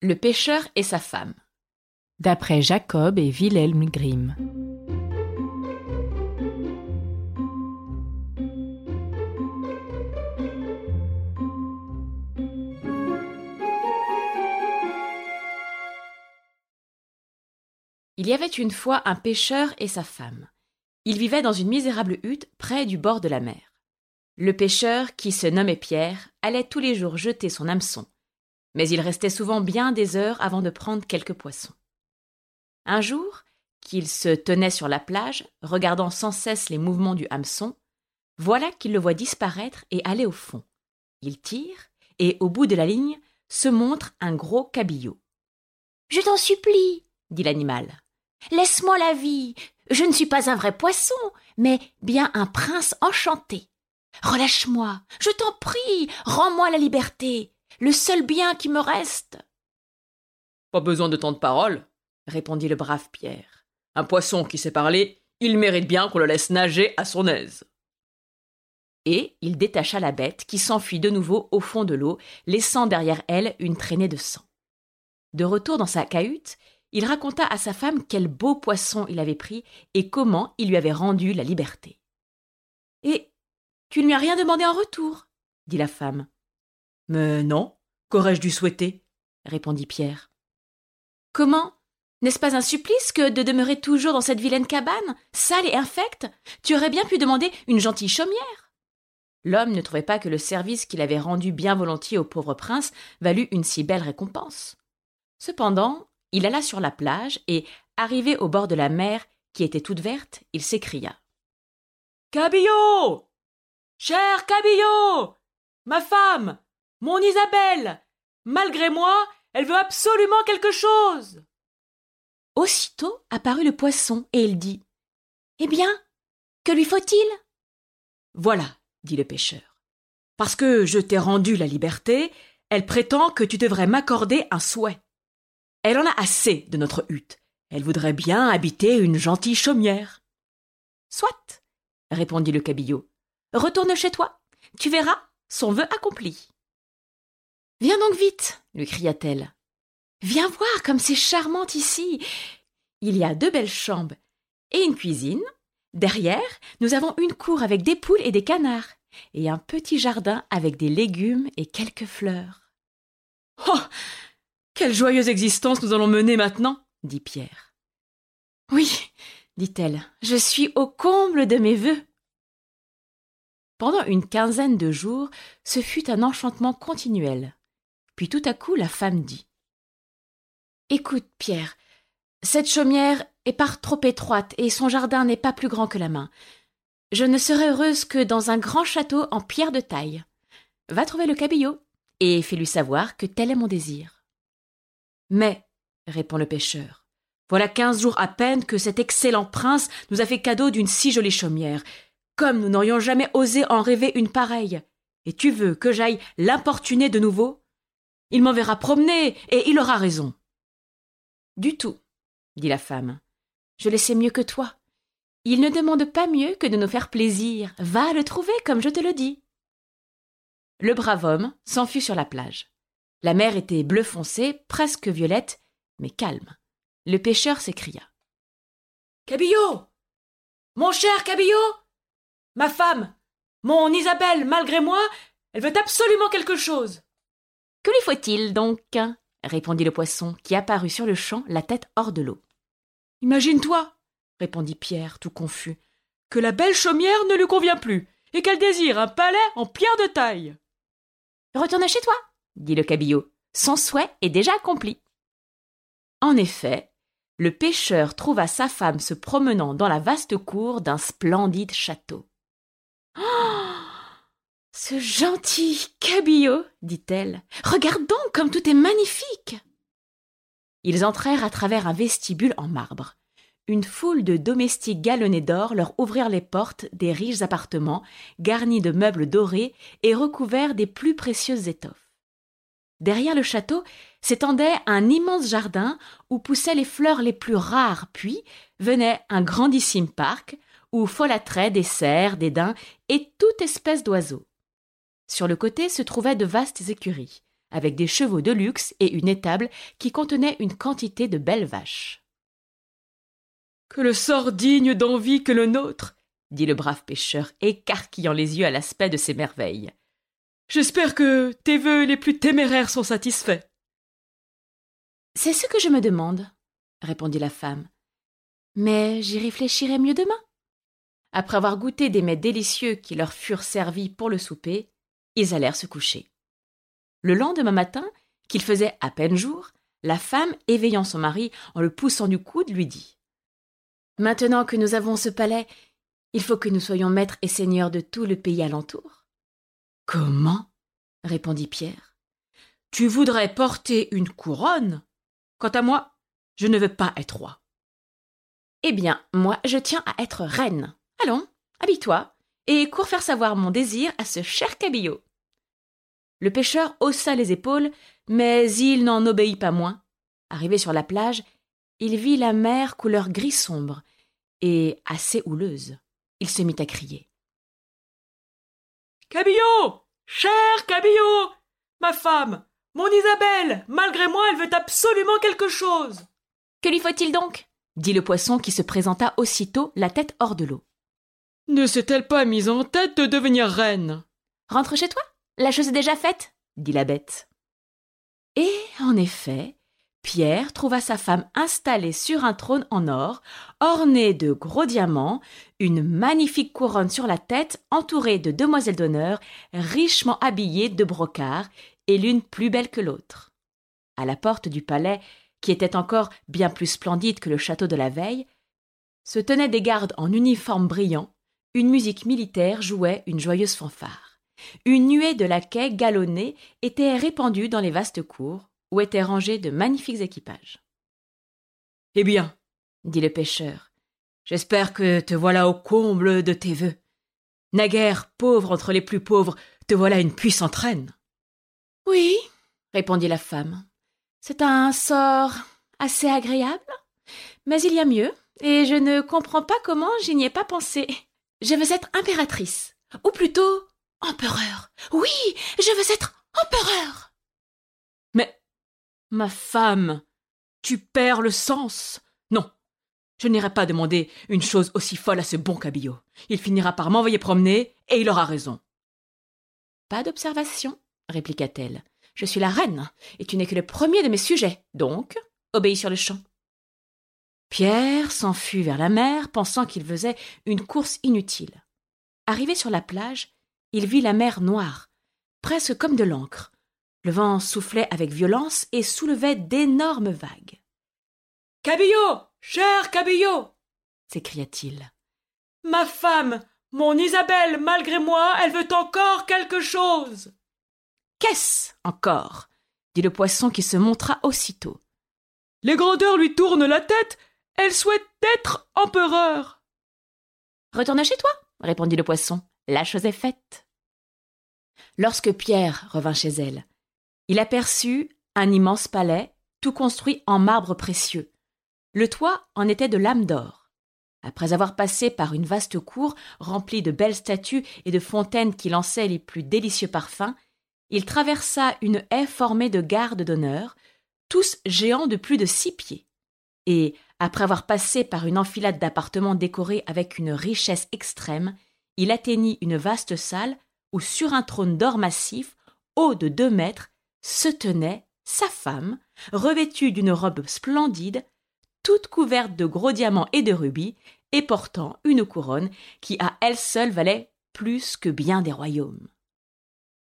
Le pêcheur et sa femme. D'après Jacob et Wilhelm Grimm. Il y avait une fois un pêcheur et sa femme. Ils vivaient dans une misérable hutte près du bord de la mer. Le pêcheur, qui se nommait Pierre, allait tous les jours jeter son hameçon, mais il restait souvent bien des heures avant de prendre quelques poissons. Un jour, qu'il se tenait sur la plage, regardant sans cesse les mouvements du hameçon, voilà qu'il le voit disparaître et aller au fond. Il tire, et au bout de la ligne se montre un gros cabillaud. Je t'en supplie, dit l'animal. Laisse-moi la vie. Je ne suis pas un vrai poisson, mais bien un prince enchanté. Relâche-moi, je t'en prie, rends-moi la liberté, le seul bien qui me reste. Pas besoin de tant de paroles, répondit le brave Pierre. Un poisson qui sait parler, il mérite bien qu'on le laisse nager à son aise. Et il détacha la bête qui s'enfuit de nouveau au fond de l'eau, laissant derrière elle une traînée de sang. De retour dans sa cahute, il raconta à sa femme quel beau poisson il avait pris et comment il lui avait rendu la liberté. Et tu ne lui as rien demandé en retour? dit la femme. Mais non, qu'aurais-je dû souhaiter? répondit Pierre. Comment? N'est-ce pas un supplice que de demeurer toujours dans cette vilaine cabane, sale et infecte? Tu aurais bien pu demander une gentille chaumière. L'homme ne trouvait pas que le service qu'il avait rendu bien volontiers au pauvre prince valût une si belle récompense. Cependant, il alla sur la plage et, arrivé au bord de la mer, qui était toute verte, il s'écria. Cabillaud Cher Cabillaud Ma femme Mon Isabelle Malgré moi, elle veut absolument quelque chose Aussitôt apparut le poisson, et il dit Eh bien, que lui faut-il? Voilà, dit le pêcheur. Parce que je t'ai rendu la liberté, elle prétend que tu devrais m'accorder un souhait. Elle en a assez de notre hutte. Elle voudrait bien habiter une gentille chaumière. Soit, répondit le cabillaud. Retourne chez toi. Tu verras, son vœu accompli. Viens donc vite, lui cria-t-elle. Viens voir comme c'est charmant ici. Il y a deux belles chambres et une cuisine. Derrière, nous avons une cour avec des poules et des canards, et un petit jardin avec des légumes et quelques fleurs. Oh quelle joyeuse existence nous allons mener maintenant dit Pierre. Oui, dit-elle, je suis au comble de mes vœux. Pendant une quinzaine de jours, ce fut un enchantement continuel. Puis tout à coup, la femme dit Écoute, Pierre, cette chaumière est par trop étroite et son jardin n'est pas plus grand que la main. Je ne serai heureuse que dans un grand château en pierre de taille. Va trouver le cabillaud et fais-lui savoir que tel est mon désir. Mais, répond le pêcheur, voilà quinze jours à peine que cet excellent prince nous a fait cadeau d'une si jolie chaumière. Comme nous n'aurions jamais osé en rêver une pareille. Et tu veux que j'aille l'importuner de nouveau? Il m'enverra promener, et il aura raison. Du tout, dit la femme. Je le sais mieux que toi. Il ne demande pas mieux que de nous faire plaisir. Va le trouver comme je te le dis. Le brave homme s'enfuit sur la plage. La mer était bleu foncé, presque violette, mais calme. Le pêcheur s'écria. Cabillaud Mon cher Cabillaud Ma femme Mon Isabelle, malgré moi, elle veut absolument quelque chose. Que lui faut-il donc? répondit le poisson, qui apparut sur le champ, la tête hors de l'eau. Imagine-toi, répondit Pierre, tout confus, que la belle chaumière ne lui convient plus, et qu'elle désire un palais en pierre de taille. Retourne chez toi, dit le cabillaud. Son souhait est déjà accompli. En effet, le pêcheur trouva sa femme se promenant dans la vaste cour d'un splendide château. Oh ce gentil cabillaud, dit-elle. Regarde donc comme tout est magnifique. Ils entrèrent à travers un vestibule en marbre. Une foule de domestiques galonnés d'or leur ouvrirent les portes des riches appartements garnis de meubles dorés et recouverts des plus précieuses étoffes. Derrière le château s'étendait un immense jardin où poussaient les fleurs les plus rares, puis venait un grandissime parc où folâtraient des cerfs, des daims et toute espèce d'oiseaux. Sur le côté se trouvaient de vastes écuries, avec des chevaux de luxe et une étable qui contenait une quantité de belles vaches. Que le sort digne d'envie que le nôtre, dit le brave pêcheur, écarquillant les yeux à l'aspect de ces merveilles. J'espère que tes vœux les plus téméraires sont satisfaits. C'est ce que je me demande, répondit la femme. Mais j'y réfléchirai mieux demain. Après avoir goûté des mets délicieux qui leur furent servis pour le souper, ils allèrent se coucher. Le lendemain matin, qu'il faisait à peine jour, la femme, éveillant son mari en le poussant du coude, lui dit Maintenant que nous avons ce palais, il faut que nous soyons maîtres et seigneurs de tout le pays alentour. Comment? répondit Pierre. Tu voudrais porter une couronne? Quant à moi, je ne veux pas être roi. Eh bien, moi, je tiens à être reine. Allons, habille-toi, et cours faire savoir mon désir à ce cher cabillaud. Le pêcheur haussa les épaules, mais il n'en obéit pas moins. Arrivé sur la plage, il vit la mer couleur gris sombre et assez houleuse. Il se mit à crier. Cabillaud Cher Cabillaud Ma femme Mon Isabelle Malgré moi, elle veut absolument quelque chose Que lui faut-il donc? dit le poisson qui se présenta aussitôt, la tête hors de l'eau. Ne s'est-elle pas mise en tête de devenir reine? Rentre chez toi? La chose est déjà faite dit la bête. Et, en effet, Pierre trouva sa femme installée sur un trône en or, orné de gros diamants, une magnifique couronne sur la tête, entourée de demoiselles d'honneur, richement habillées de brocart, et l'une plus belle que l'autre. À la porte du palais, qui était encore bien plus splendide que le château de la veille, se tenaient des gardes en uniforme brillant, une musique militaire jouait une joyeuse fanfare. Une nuée de laquais galonnés était répandue dans les vastes cours, où étaient rangés de magnifiques équipages. Eh bien, dit le pêcheur, j'espère que te voilà au comble de tes vœux. Naguère, pauvre entre les plus pauvres, te voilà une puissante reine. Oui, répondit la femme. C'est un sort assez agréable, mais il y a mieux, et je ne comprends pas comment j'y n'y ai pas pensé. Je veux être impératrice, ou plutôt empereur. Oui, je veux être empereur. Mais Ma femme, tu perds le sens. Non, je n'irai pas demander une chose aussi folle à ce bon cabillaud. Il finira par m'envoyer promener, et il aura raison. Pas d'observation, répliqua-t-elle. Je suis la reine, et tu n'es que le premier de mes sujets, donc obéis sur le champ. Pierre s'enfuit vers la mer, pensant qu'il faisait une course inutile. Arrivé sur la plage, il vit la mer noire, presque comme de l'encre, le vent soufflait avec violence et soulevait d'énormes vagues. Cabillaud Cher Cabillaud s'écria-t-il. Ma femme Mon Isabelle, malgré moi, elle veut encore quelque chose Qu'est-ce encore? dit le poisson qui se montra aussitôt. Les grandeurs lui tournent la tête, elle souhaite être empereur. Retourne chez toi, répondit le poisson. La chose est faite. Lorsque Pierre revint chez elle, il aperçut un immense palais, tout construit en marbre précieux. Le toit en était de lames d'or. Après avoir passé par une vaste cour remplie de belles statues et de fontaines qui lançaient les plus délicieux parfums, il traversa une haie formée de gardes d'honneur, tous géants de plus de six pieds. Et, après avoir passé par une enfilade d'appartements décorés avec une richesse extrême, il atteignit une vaste salle où, sur un trône d'or massif, haut de deux mètres, se tenait sa femme, revêtue d'une robe splendide, toute couverte de gros diamants et de rubis, et portant une couronne qui à elle seule valait plus que bien des royaumes.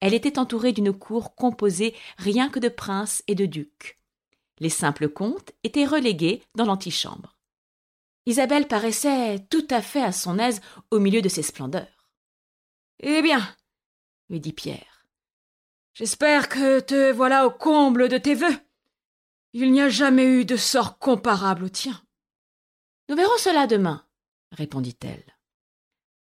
Elle était entourée d'une cour composée rien que de princes et de ducs. Les simples comtes étaient relégués dans l'antichambre. Isabelle paraissait tout à fait à son aise au milieu de ces splendeurs. Eh bien, lui dit Pierre, J'espère que te voilà au comble de tes vœux. Il n'y a jamais eu de sort comparable au tien. Nous verrons cela demain, répondit-elle.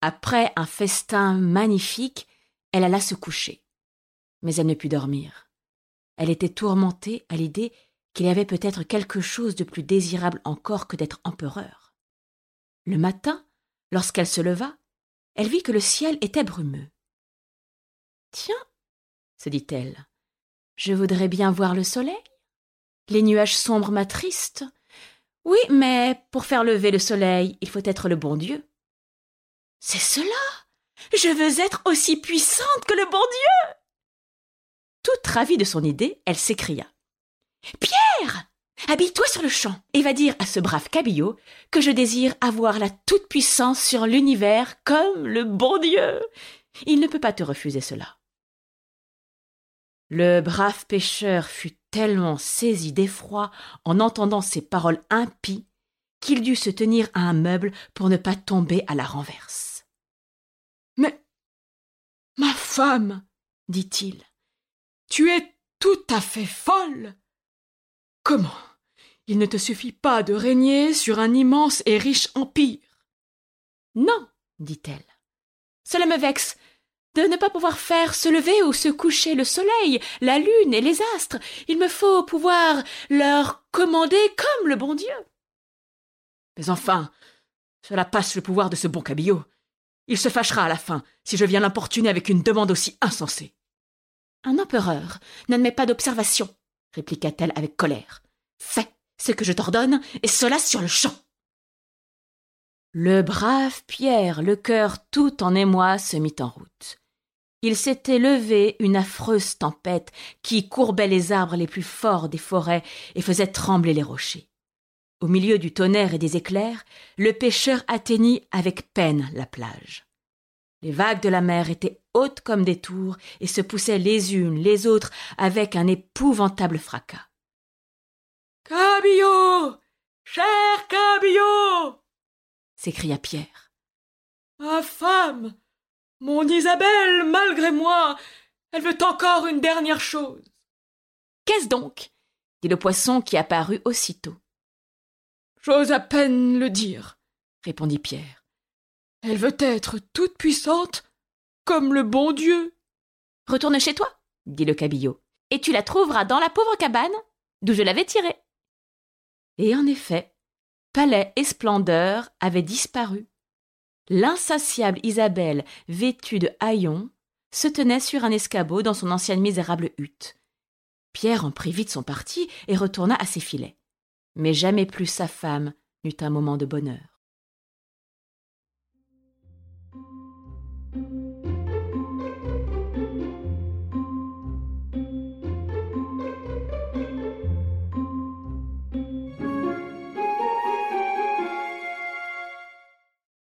Après un festin magnifique, elle alla se coucher. Mais elle ne put dormir. Elle était tourmentée à l'idée qu'il y avait peut-être quelque chose de plus désirable encore que d'être empereur. Le matin, lorsqu'elle se leva, elle vit que le ciel était brumeux. Tiens, se dit-elle. Je voudrais bien voir le soleil. Les nuages sombres m'attristent. Oui, mais pour faire lever le soleil, il faut être le bon Dieu. C'est cela? Je veux être aussi puissante que le bon Dieu. Toute ravie de son idée, elle s'écria. Pierre Habille-toi sur le champ et va dire à ce brave cabillaud que je désire avoir la toute-puissance sur l'univers comme le bon Dieu. Il ne peut pas te refuser cela. Le brave pêcheur fut tellement saisi d'effroi en entendant ces paroles impies qu'il dut se tenir à un meuble pour ne pas tomber à la renverse. Mais. Ma femme, dit-il, tu es tout à fait folle. Comment il ne te suffit pas de régner sur un immense et riche empire. Non, dit-elle. Cela me vexe de ne pas pouvoir faire se lever ou se coucher le soleil, la lune et les astres. Il me faut pouvoir leur commander comme le bon Dieu. Mais enfin, cela passe le pouvoir de ce bon cabillaud. Il se fâchera à la fin si je viens l'importuner avec une demande aussi insensée. Un empereur n'admet pas d'observation, répliqua-t-elle avec colère. Fais ce que je t'ordonne, et cela sur le champ. Le brave Pierre, le cœur tout en émoi, se mit en route. Il s'était levé une affreuse tempête qui courbait les arbres les plus forts des forêts et faisait trembler les rochers. Au milieu du tonnerre et des éclairs, le pêcheur atteignit avec peine la plage. Les vagues de la mer étaient hautes comme des tours et se poussaient les unes les autres avec un épouvantable fracas. Cabillot Cher Cabillot s'écria Pierre. Ma femme Mon Isabelle, malgré moi, elle veut encore une dernière chose. Qu'est-ce donc? dit le poisson qui apparut aussitôt. J'ose à peine le dire, répondit Pierre. Elle veut être toute puissante comme le bon Dieu. Retourne chez toi, dit le cabillaud, et tu la trouveras dans la pauvre cabane d'où je l'avais tirée. Et en effet, palais et splendeur avaient disparu. L'insatiable Isabelle, vêtue de haillons, se tenait sur un escabeau dans son ancienne misérable hutte. Pierre en prit vite son parti et retourna à ses filets. Mais jamais plus sa femme n'eut un moment de bonheur.